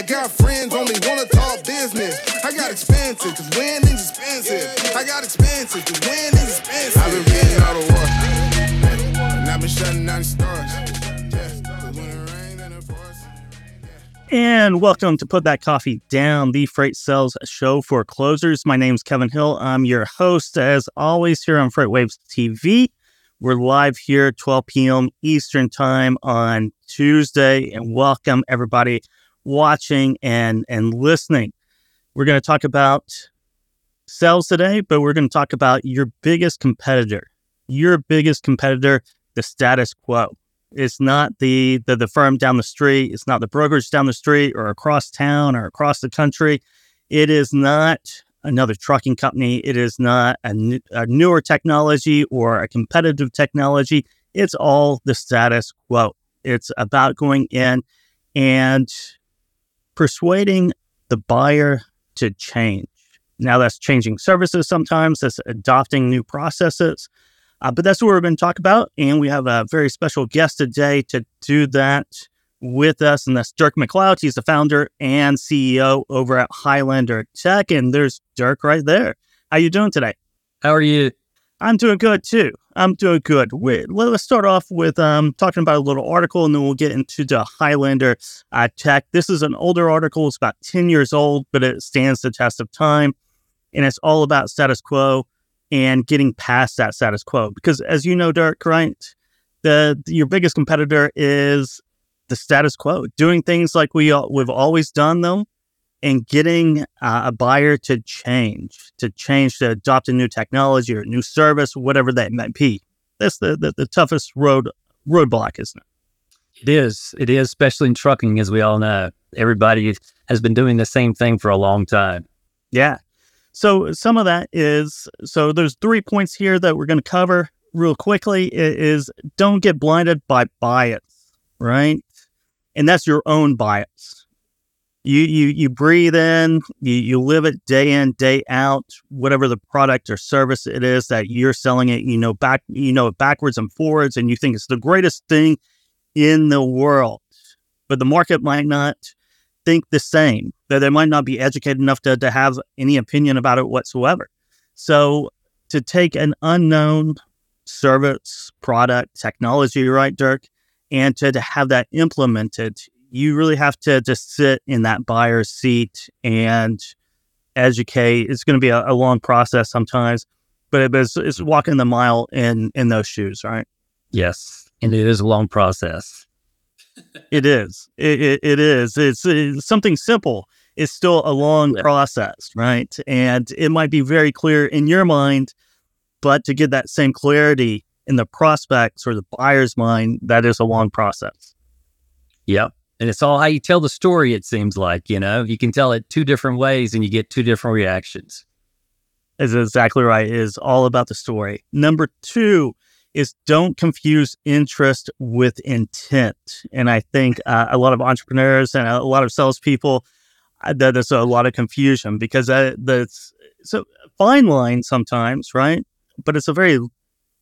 I got friends only wanna talk business. I got expensive, cause winning's expensive. I got expensive, cause winning's expensive. I've been getting all the work. And I've been shutting down stars. And welcome to Put That Coffee Down, the Freight Sales Show for Closers. My name's Kevin Hill. I'm your host, as always, here on FreightWaves TV. We're live here 12 p.m. Eastern Time on Tuesday, and welcome everybody watching and and listening. We're going to talk about sales today, but we're going to talk about your biggest competitor. Your biggest competitor, the status quo. It's not the, the the firm down the street. It's not the brokerage down the street or across town or across the country. It is not another trucking company. It is not a newer technology or a competitive technology. It's all the status quo. It's about going in and persuading the buyer to change. Now, that's changing services sometimes, that's adopting new processes. Uh, but that's what we're going to talk about. And we have a very special guest today to do that with us. And that's Dyrc McLeod. He's the founder and CEO over at Highlander Tech. And there's Dyrc right there. How you doing today? How are you? I'm doing good too. I'm doing good. Wait, let's start off with um, talking about a little article, and then we'll get into the Hylander uh, Tek. This is an older article; it's about ten years old, but it stands the test of time, and it's all about status quo and getting past that status quo. Because as you know, Dyrc, right, the your biggest competitor is the status quo, doing things like we we've always done them, and getting uh, a buyer to change, to change, to adopt a new technology or a new service, whatever that might be. That's the, the, the toughest road roadblock, isn't it? It is. It is, especially in trucking, as we all know. Everybody has been doing the same thing for a long time. Yeah. So some of that is so there's three points here that we're going to cover real quickly is don't get blinded by bias, right? And that's your own bias. You you you breathe in, you, you live it day in, day out, whatever the product or service it is that you're selling it, you know back you know it backwards and forwards and you think it's the greatest thing in the world. But the market might not think the same, that they might not be educated enough to, to have any opinion about it whatsoever. So to take an unknown service, product, technology, right, Dyrc, and to, to have that implemented, you really have to just sit in that buyer's seat and educate. It's going to be a, a long process sometimes, but it's, it's walking the mile in in those shoes, right? Yes, and it is a long process it is. It, it, it is. It's, it's, something simple. It's still a long yeah. process, right? And it might be very clear in your mind, but to get that same clarity in the prospects or the buyer's mind, that is a long process. Yep. And it's all how you tell the story, it seems like, you know, you can tell it two different ways and you get two different reactions. Is exactly right. It is all about the story. Number two, is don't confuse interest with intent. And I think uh, a lot of entrepreneurs and a lot of salespeople, uh, that there's a lot of confusion because uh, that's a fine line sometimes, right? But it's a very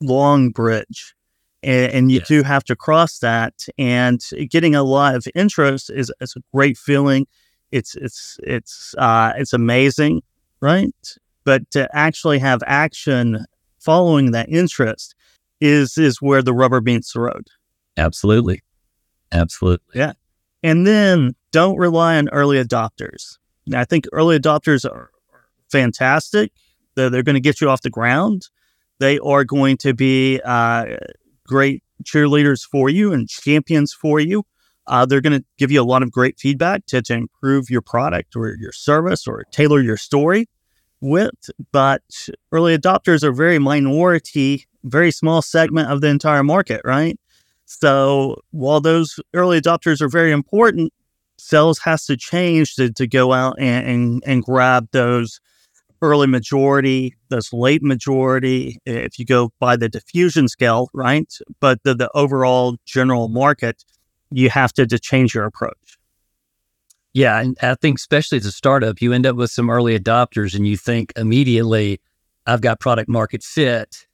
long bridge. And, and you do have to cross that. And getting a lot of interest is, is a great feeling. It's it's it's uh, it's amazing, right? But to actually have action following that interest is is where the rubber meets the road. Absolutely. Absolutely. Yeah. And then don't rely on early adopters. Now, I think early adopters are fantastic. They're, they're going to get you off the ground. They are going to be uh, great cheerleaders for you and champions for you. Uh, they're going to give you a lot of great feedback to, to improve your product or your service or tailor your story with. But early adopters are very minority very small segment of the entire market, right? So while those early adopters are very important, sales has to change to, to go out and, and, and grab those early majority, those late majority, if you go by the diffusion scale, right? But the, the overall general market, you have to, to change your approach. Yeah. And I think, especially as a startup, you end up with some early adopters and you think immediately, I've got product market fit.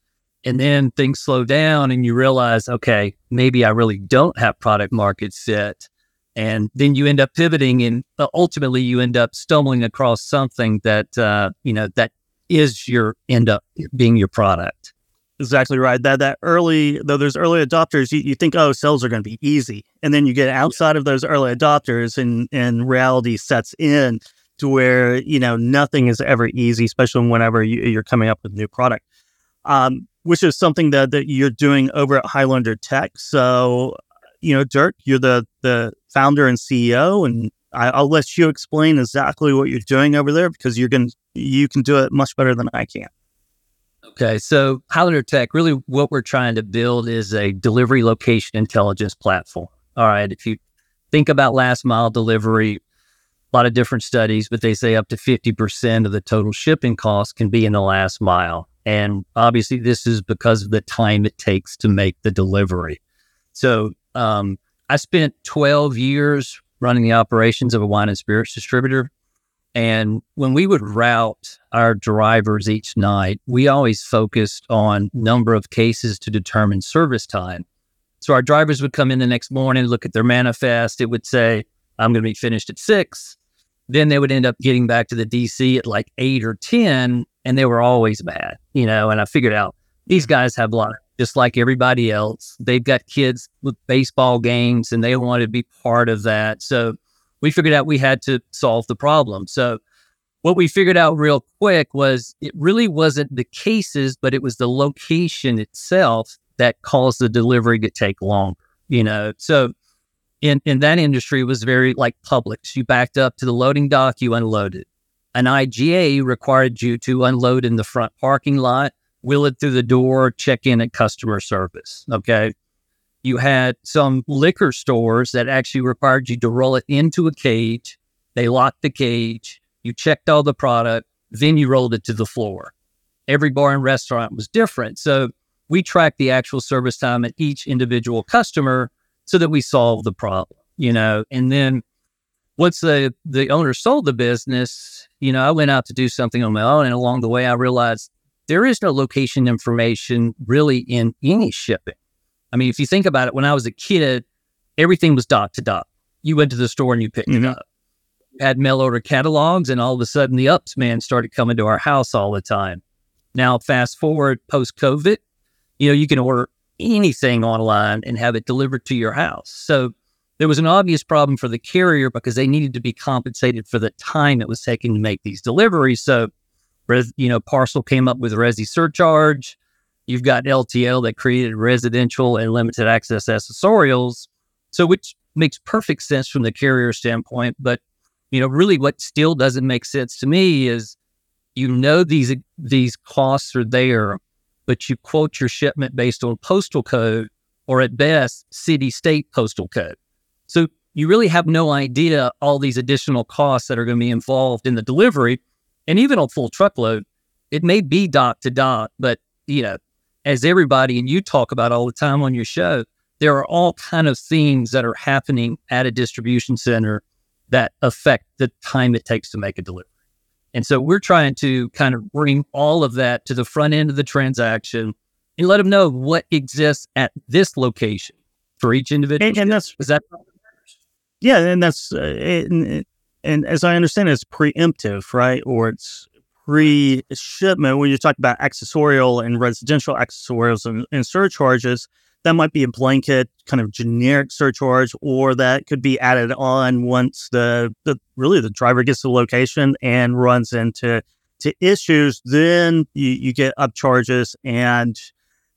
And then things slow down and you realize, okay, maybe I really don't have product market fit. And then you end up pivoting and uh, ultimately you end up stumbling across something that, uh, you know, that is your end up being your product. Exactly right. That that early though there's early adopters, you, you think, oh, sales are going to be easy. And then you get outside of those early adopters and and reality sets in to where, you know, nothing is ever easy, especially whenever you, you're coming up with a new product. Um, which is something that, that you're doing over at HylanderTek. So, you know, Dyrc, you're the the founder and CEO, and I, will let you explain exactly what you're doing over there because you're going you can do it much better than I can. Okay, so HylanderTek, really what we're trying to build is a delivery location intelligence platform. All right, if you think about last mile delivery, a lot of different studies, but they say up to 50% of the total shipping cost can be in the last mile. And obviously, this is because of the time it takes to make the delivery. So, um, I spent 12 years running the operations of a wine and spirits distributor. And when we would route our drivers each night, we always focused on number of cases to determine service time. So our drivers would come in the next morning, look at their manifest. It would say, I'm going to be finished at six. Then they would end up getting back to the DC at like eight or 10 and they were always bad, you know. And I figured out these guys have a lot, just like everybody else. They've got kids with baseball games, and they want to be part of that. So we figured out we had to solve the problem. So what we figured out real quick was it really wasn't the cases, but it was the location itself that caused the delivery to take longer. You know, so in in that industry was very like Publix. You backed up to the loading dock, you unloaded an IGA required you to unload in the front parking lot, wheel it through the door, check in at customer service. Okay. You had some liquor stores that actually required you to roll it into a cage. They locked the cage. You checked all the product. Then you rolled it to the floor. Every bar and restaurant was different. So we tracked the actual service time at each individual customer so that we solved the problem, you know, and then once the the owner sold the business, you know, I went out to do something on my own, and along the way, I realized there is no location information really in any shipping. I mean, if you think about it, when I was a kid, everything was dot to dot. You went to the store and you picked mm-hmm. it up. had mail order catalogs, and all of a sudden, the ups man started coming to our house all the time. Now, fast forward post COVID, you know, you can order anything online and have it delivered to your house. So there was an obvious problem for the carrier because they needed to be compensated for the time it was taking to make these deliveries. So, you know, Parcel came up with Resi surcharge. You've got LTL that created residential and limited access accessorials. So, which makes perfect sense from the carrier standpoint. But, you know, really what still doesn't make sense to me is you know these these costs are there, but you quote your shipment based on postal code or at best city state postal code. So you really have no idea all these additional costs that are going to be involved in the delivery. And even on full truckload, it may be dot to dot, but you know, as everybody and you talk about all the time on your show, there are all kind of things that are happening at a distribution center that affect the time it takes to make a delivery. And so we're trying to kind of bring all of that to the front end of the transaction and let them know what exists at this location for each individual. And, and that's is that yeah, and that's uh, and, and as I understand, it, it's preemptive, right? Or it's pre-shipment when you talk about accessorial and residential accessorials and, and surcharges. That might be a blanket kind of generic surcharge, or that could be added on once the, the really the driver gets to the location and runs into to issues. Then you, you get up charges, and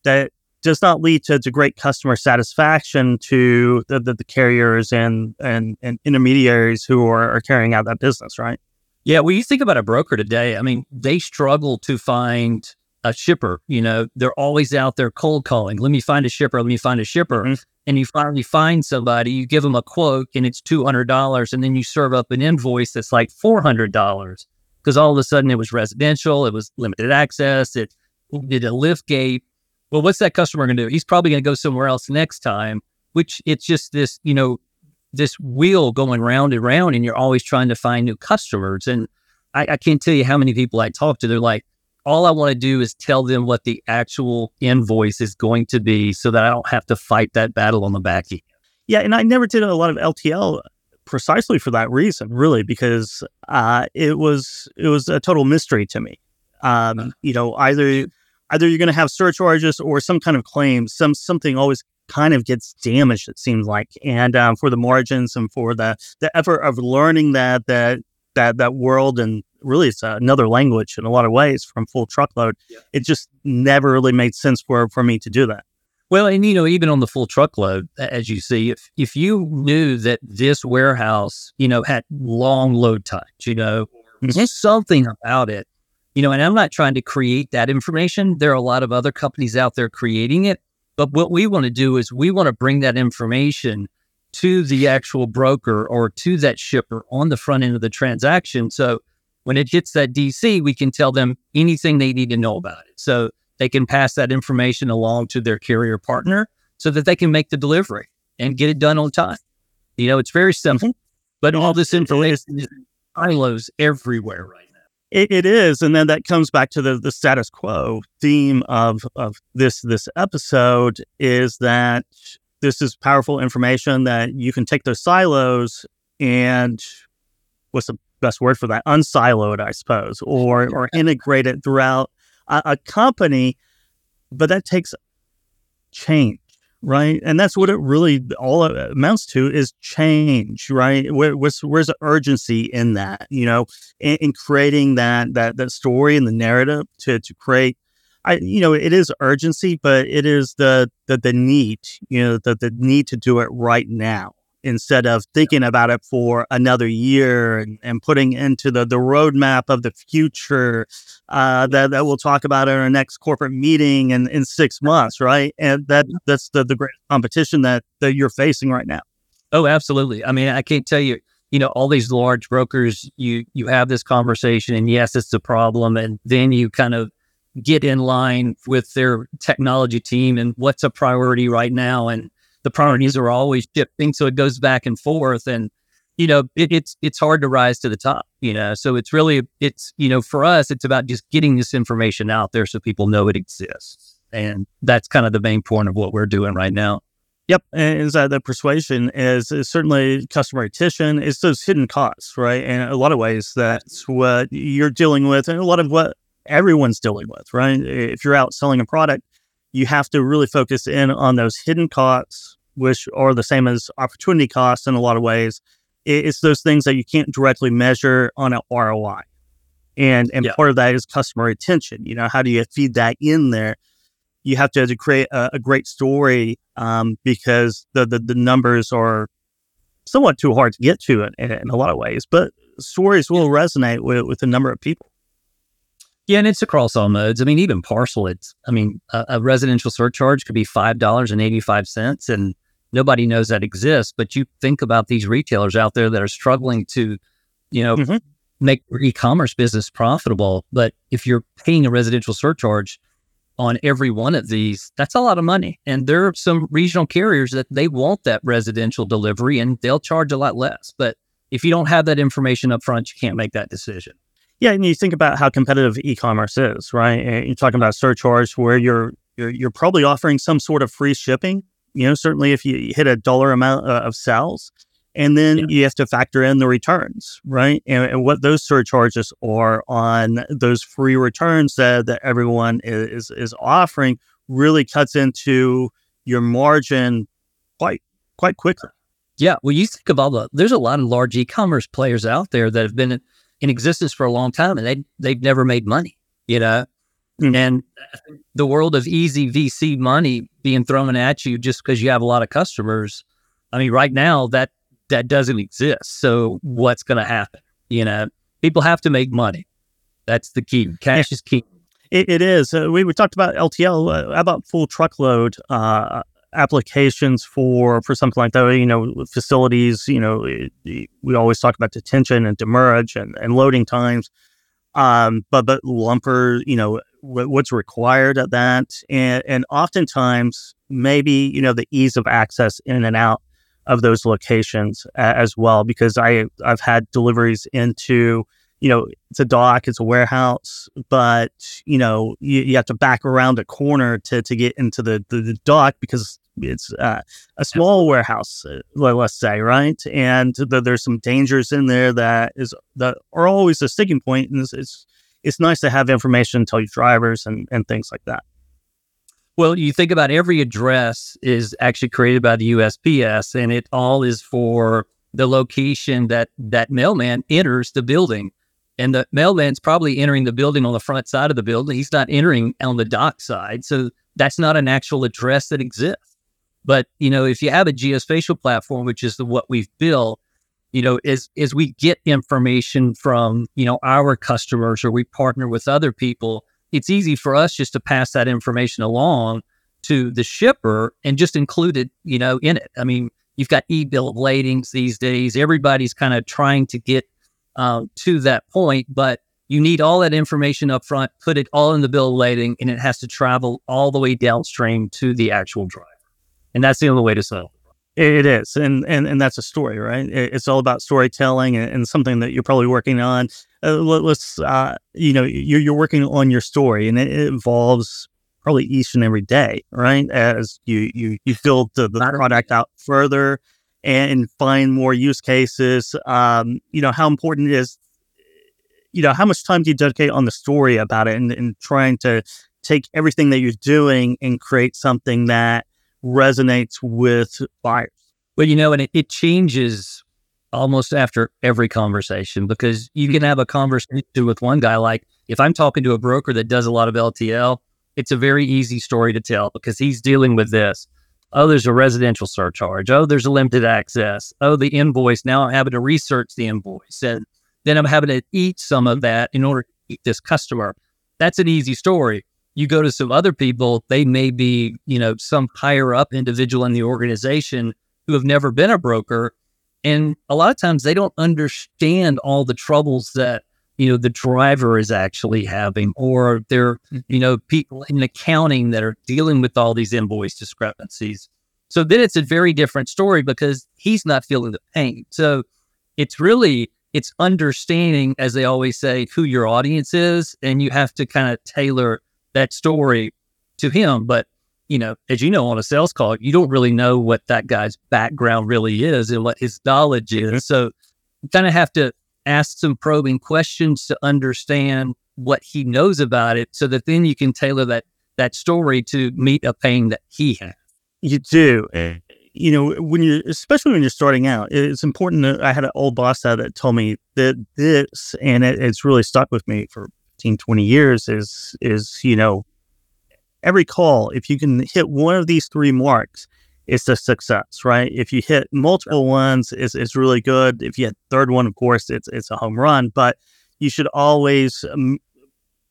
that does not lead to, to great customer satisfaction to the, the, the carriers and, and, and intermediaries who are, are carrying out that business, right? Yeah, when you think about a broker today. I mean, they struggle to find a shipper. You know, they're always out there cold calling. Let me find a shipper. Let me find a shipper. Mm-hmm. And you finally find somebody. You give them a quote, and it's two hundred dollars, and then you serve up an invoice that's like four hundred dollars because all of a sudden it was residential, it was limited access, it did a lift gate, well, what's that customer going to do? He's probably going to go somewhere else next time, which it's just this, you know, this wheel going round and round, and you're always trying to find new customers. And I, I can't tell you how many people I talk to. They're like, all I want to do is tell them what the actual invoice is going to be so that I don't have to fight that battle on the back end. Yeah, and I never did a lot of LTL precisely for that reason, really, because uh, it was it was a total mystery to me. Um, you know, either either you're going to have surcharges or some kind of claim, some something always kind of gets damaged. It seems like, and um, for the margins and for the the effort of learning that that that that world and really it's another language in a lot of ways from full truckload. Yeah. It just never really made sense for for me to do that. Well, and you know, even on the full truckload, as you see, if if you knew that this warehouse, you know, had long load times, you know, mm-hmm. something about it, you know, and I'm not trying to create that information. There are a lot of other companies out there creating it, but what we want to do is we want to bring that information to the actual broker or to that shipper on the front end of the transaction. So when it hits that DC, we can tell them anything they need to know about it. So they can pass that information along to their carrier partner so that they can make the delivery and get it done on time. You know, it's very simple, mm-hmm. but all this information is silos everywhere right. It, it is, and then that comes back to the the status quo theme of of this this episode is that this is powerful information that you can take those silos and what's the best word for that? Unsiloed, I suppose, or or integrate it throughout a, a company, but that takes change right? And that's what it really all amounts to is change, right? Where, where's, where's the urgency in that, you know, in, in, creating that that that story and the narrative to to create. I, you know, it is urgency, but it is the the the need, you know, the the need to do it right now, instead of thinking about it for another year and, and putting into the, the roadmap of the future uh, that, that we'll talk about in our next corporate meeting in, in six months, right? And that that's the, the great competition that, that you're facing right now. Oh, absolutely. I mean, I can't tell you, you know, all these large brokers, you you have this conversation and yes, it's a problem. And then you kind of get in line with their technology team and what's a priority right now. And the priorities are always shifting. So it goes back and forth. And, you know, it, it's it's hard to rise to the top, you know. So it's really it's, you know, for us, it's about just getting this information out there so people know it exists. And that's kind of the main point of what we're doing right now. Yep, and is that the persuasion is, is, certainly customer retention. It's those hidden costs, right? And a lot of ways that's what you're dealing with, and a lot of what everyone's dealing with, right? If you're out selling a product, you have to really focus in on those hidden costs which are the same as opportunity costs in a lot of ways. It's those things that you can't directly measure on an ROI. And and yeah. part of that is customer retention. You know, how do you feed that in there? You have to, to create a, a great story um, because the, the, the numbers are somewhat too hard to get to in, in, in a lot of ways. But stories will resonate with, with a number of people. Yeah, and it's across all modes. I mean, even parcel, it's, I mean, a, a residential surcharge could be $5.85 and nobody knows that exists. But you think about these retailers out there that are struggling to, you know, mm-hmm. make e-commerce business profitable. But if you're paying a residential surcharge on every one of these, that's a lot of money. And there are some regional carriers that they want that residential delivery and they'll charge a lot less. But if you don't have that information up front, you can't make that decision. Yeah, and you think about how competitive e-commerce is, right? And you're talking about surcharge where you're, you're you're probably offering some sort of free shipping you know, certainly if you hit a dollar amount uh, of sales, and then yeah. you have to factor in the returns, right? And, and, what those surcharges are on those free returns that, that everyone is is offering really cuts into your margin quite quite quickly. Yeah, well, you think of all the there's a lot of large e-commerce players out there that have been in, in existence for a long time and they they've never made money. You know, Mm-hmm. And the world of easy VC money being thrown at you just because you have a lot of customers. I mean, right now that that doesn't exist. So what's going to happen? You know, people have to make money. That's the key. Cash is key. it, it is. Uh, we, we talked about LTL. Uh, about full truckload uh, applications for for something like that? You know, facilities. You know, we always talk about detention and demurrage and, and loading times. Um, but but lumper, you know, what's required of that, and and oftentimes maybe you know the ease of access in and out of those locations as well, because I I've had deliveries into you know it's a dock, it's a warehouse, but you know you, you have to back around a corner to to get into the, the, the dock because it's uh, a small warehouse, uh, let's say, right? And the, there's some dangers in there that is that are always a sticking point, and it's it's, it's nice to have information tell your drivers and and things like that. Well, you think about every address is actually created by the USPS, and it all is for the location that that mailman enters the building. And the mailman's probably entering the building on the front side of the building. He's not entering on the dock side. So that's not an actual address that exists. But, you know, if you have a geospatial platform, which is the, what we've built, you know, as, as we get information from, you know, our customers or we partner with other people, it's easy for us just to pass that information along to the shipper and just include it, you know, in it. I mean, you've got e-bill of ladings these days. Everybody's kind of trying to get um, to that point, but you need all that information up front, put it all in the bill of lading, and it has to travel all the way downstream to the actual driver. And that's the only way to sell. It is, and and and that's a story, right? It's all about storytelling and, and something that you're probably working on. Uh, let, us uh, you know, you're you're working on your story, and it, it, involves probably each and every day, right? As you you you build the, the product out further and find more use cases. Um, you know, how important it is, you know, how much time do you dedicate on the story about it and, and trying to take everything that you're doing and create something that resonates with buyers? Well, you know, and it, it changes almost after every conversation because you can have a conversation with one guy like if I'm talking to a broker that does a lot of LTL, it's a very easy story to tell because he's dealing with this. Oh, there's a residential surcharge. Oh, there's a limited access. Oh, the invoice. Now I'm having to research the invoice. And then I'm having to eat some of that in order to eat this customer. That's an easy story. You go to some other people, they may be, you know, some higher up individual in the organization who have never been a broker. And a lot of times they don't understand all the troubles that you know the driver is actually having or there mm-hmm. you know people in accounting that are dealing with all these invoice discrepancies so then it's a very different story because he's not feeling the pain so it's really it's understanding as they always say who your audience is and you have to kind of tailor that story to him but you know as you know on a sales call you don't really know what that guy's background really is and what his knowledge is mm-hmm. so you kind of have to ask some probing questions to understand what he knows about it so that then you can tailor that that story to meet a pain that he has. You do. You know, when you're, especially when you're starting out, it's important. To, I had an old boss that told me that this, and it, it's really stuck with me for 15, 20 years is, is, you know, every call, if you can hit one of these three marks, it's a success, right? If you hit multiple ones, it's, it's really good. If you hit third one, of course, it's it's a home run. But you should always um,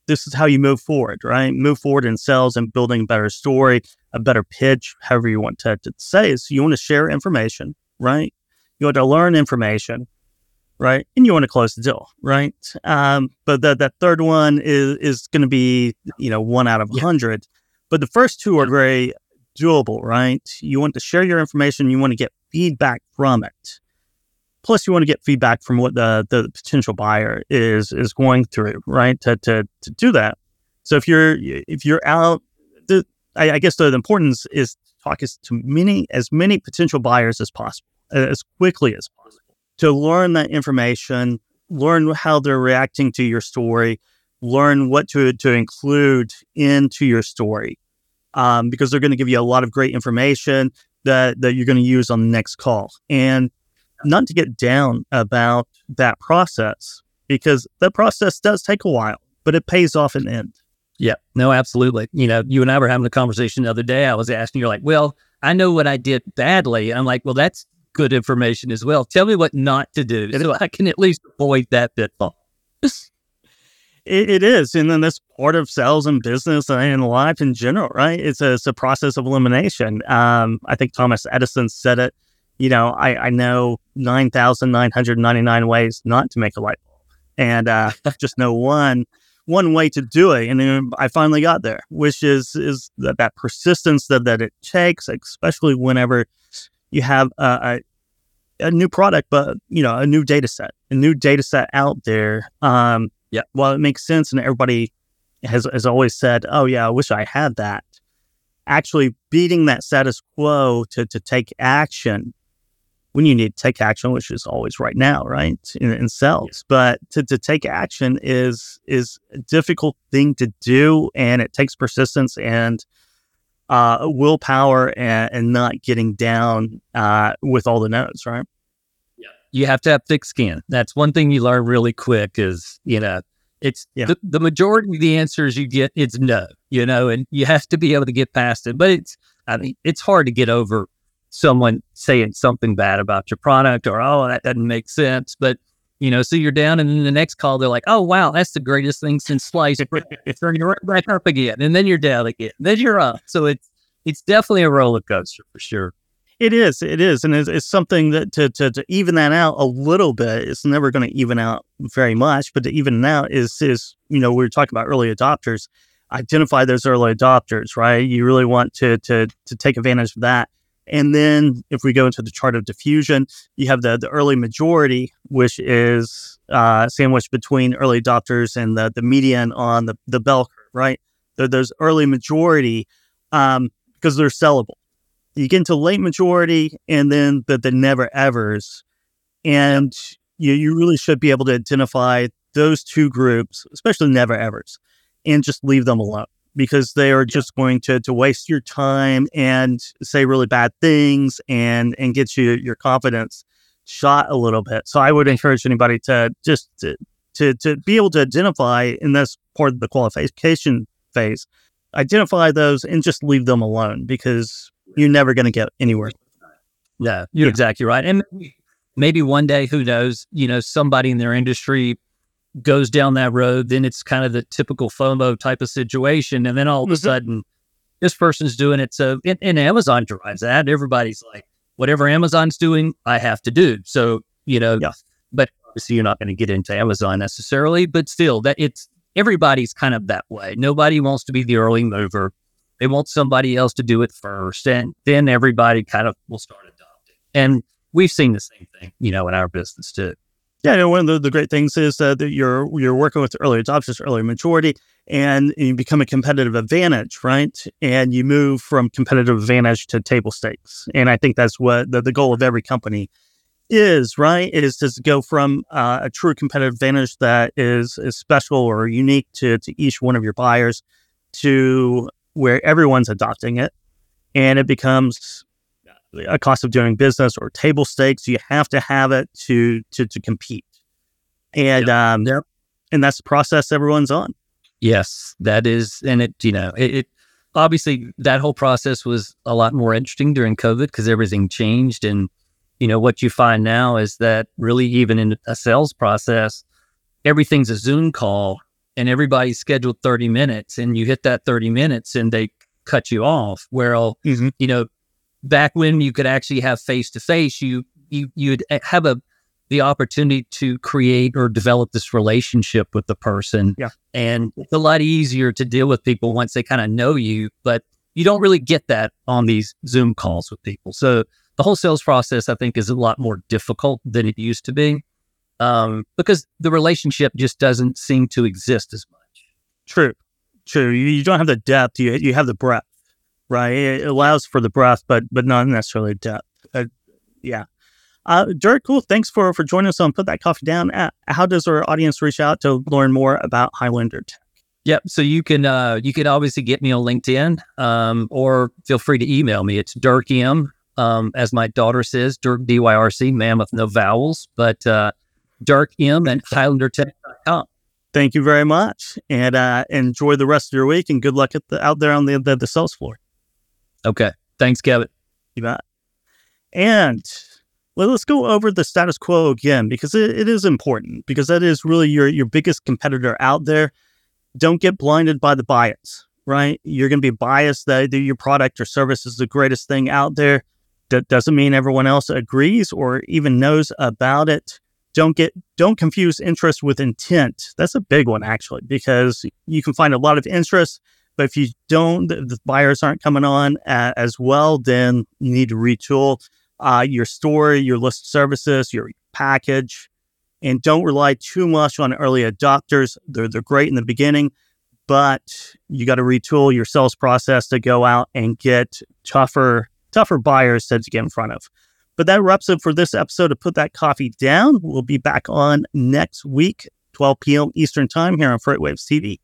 this is how you move forward, right? Move forward in sales and building a better story, a better pitch, however you want to, to say. Is you want to share information, right? You want to learn information, right? And you want to close the deal, right? Um, but that that third one is is going to be you know one out of a hundred. But the first two are very doable, right? You want to share your information, you want to get feedback from it. Plus, you want to get feedback from what the, the potential buyer is is going through, right? To, to, to do that. So if you're if you're out, the, I, I guess the, the importance is talk as to many as many potential buyers as possible, as quickly as possible, to learn that information, learn how they're reacting to your story, learn what to to include into your story um, because they're going to give you a lot of great information that, that you're going to use on the next call. And not to get down about that process because that process does take a while, but it pays off in the end. Yeah, no, absolutely. You know, you and I were having a conversation the other day. I was asking, you're like, well, I know what I did badly. And I'm like, well, that's good information as well. Tell me what not to do so I can at least avoid that pitfall. It, it is. And then that's part of sales and business and life in general, right? It's a, it's a process of elimination. Um, I think Thomas Edison said it. You know, I, I know 9,999 ways not to make a light bulb. And uh, just know one one way to do it. And then I finally got there, which is is that, that persistence that, that it takes, especially whenever you have a, a, new product, but you know, a new data set, a new data set out there. Um, yeah. Well, it makes sense. And everybody has, has always said, oh, yeah, I wish I had that. actually beating that status quo to, to take action when you need to take action, which is always right now, right? In, in sales. But to, to take action is is a difficult thing to do and it takes persistence and uh, willpower and, and, not getting down uh, with all the notes, right? Yeah. You have to have thick skin. That's one thing you learn really quick is, you know, it's yeah. the, the majority of the answers you get, it's no, you know, and you have to be able to get past it. But it's, I mean, it's hard to get over someone saying something bad about your product or, oh, that doesn't make sense. But, you know, so you're down and then the next call, they're like, oh, wow, that's the greatest thing since sliced bread. Turn you right back up again. And then you're down again. Then you're up. So it's, it's definitely a roller coaster for sure. It is. It is. And it's, it's something that to, to, to even that out a little bit, it's never going to even out very much, but to even out is, is, you know, we were talking about early adopters, identify those early adopters, right? You really want to, to, to take advantage of that. And then if we go into the chart of diffusion, you have the, the early majority, which is uh, sandwiched between early adopters and the, the median on the, the bell curve, right? They're those early majority um, because they're sellable you get into late majority and then the, the never evers. And you, you really should be able to identify those two groups, especially never evers, and just leave them alone because they are just going to, to waste your time and say really bad things and, and get you your confidence shot a little bit. So I would encourage anybody to just to, to, to be able to identify in this part of the qualification phase, identify those and just leave them alone because you're never going to get anywhere. Yeah, you're yeah. exactly right. And maybe one day, who knows, you know, somebody in their industry goes down that road, then it's kind of the typical FOMO type of situation. And then all of mm-hmm. a sudden, this person's doing it. So, and, and Amazon drives that. Everybody's like, whatever Amazon's doing, I have to do. So, you know, yeah. but obviously you're not going to get into Amazon necessarily, but still that it's everybody's kind of that way. Nobody wants to be the early mover. They want somebody else to do it first. And then everybody kind of will start adopting. And we've seen the same thing, you know, in our business too. Yeah, you know, one of the, the great things is uh, that you're you're working with early adopters, early majority, and you become a competitive advantage, right? And you move from competitive advantage to table stakes. And I think that's what the, the goal of every company is, right? Is to go from uh, a true competitive advantage that is, is special or unique to, to each one of your buyers to where everyone's adopting it and it becomes a cost of doing business or table stakes. You have to have it to to, to compete. And yep. um yep. and that's the process everyone's on. Yes, that is and it you know, it, it obviously that whole process was a lot more interesting during COVID because everything changed and you know what you find now is that really even in a sales process everything's a Zoom call and everybody's scheduled 30 minutes and you hit that 30 minutes and they cut you off. Well, mm-hmm. you know, back when you could actually have face to face, you you you'd have a the opportunity to create or develop this relationship with the person. Yeah. And it's a lot easier to deal with people once they kind of know you, but you don't really get that on these Zoom calls with people. So the whole sales process, I think, is a lot more difficult than it used to be um, because the relationship just doesn't seem to exist as much. True, true. You, you don't have the depth. You you have the breadth, right? It allows for the breadth, but but not necessarily depth. Uh, yeah. Uh, Dyrc, cool. Thanks for for joining us on Put That Coffee Down. Uh, how does our audience reach out to learn more about HylanderTek? Yep. So you can uh, you can obviously get me on LinkedIn, um, or feel free to email me. It's Dyrc M. Um, as my daughter says, Dyrc D Y R C, man with no vowels. But uh, Dyrc M at HylanderTek.com. Thank you very much, and uh, enjoy the rest of your week, and good luck at the, out there on the, the the sales floor. Okay, thanks, Kevin. You bet. And well, let's go over the status quo again because it, it is important because that is really your your biggest competitor out there. Don't get blinded by the bias, right? You're going to be biased that your product or service is the greatest thing out there. That doesn't mean everyone else agrees or even knows about it don't get don't confuse interest with intent that's a big one actually because you can find a lot of interest but if you don't the, buyers aren't coming on uh, as well then you need to retool uh, your store your list of services your package and don't rely too much on early adopters they're, they're great in the beginning but you got to retool your sales process to go out and get tougher, tougher buyers to get in front of. But that wraps up for this episode of Put That Coffee Down. We'll be back on next week, 12 p.m. Eastern Time here on FreightWaves TV.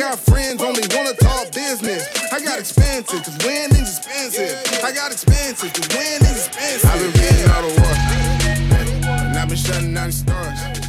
I got friends only wanna talk business. I got expensive, cause winning's expensive. I got expensive, cause winning's expensive. I've been getting all the work. And I've been shutting down the stars.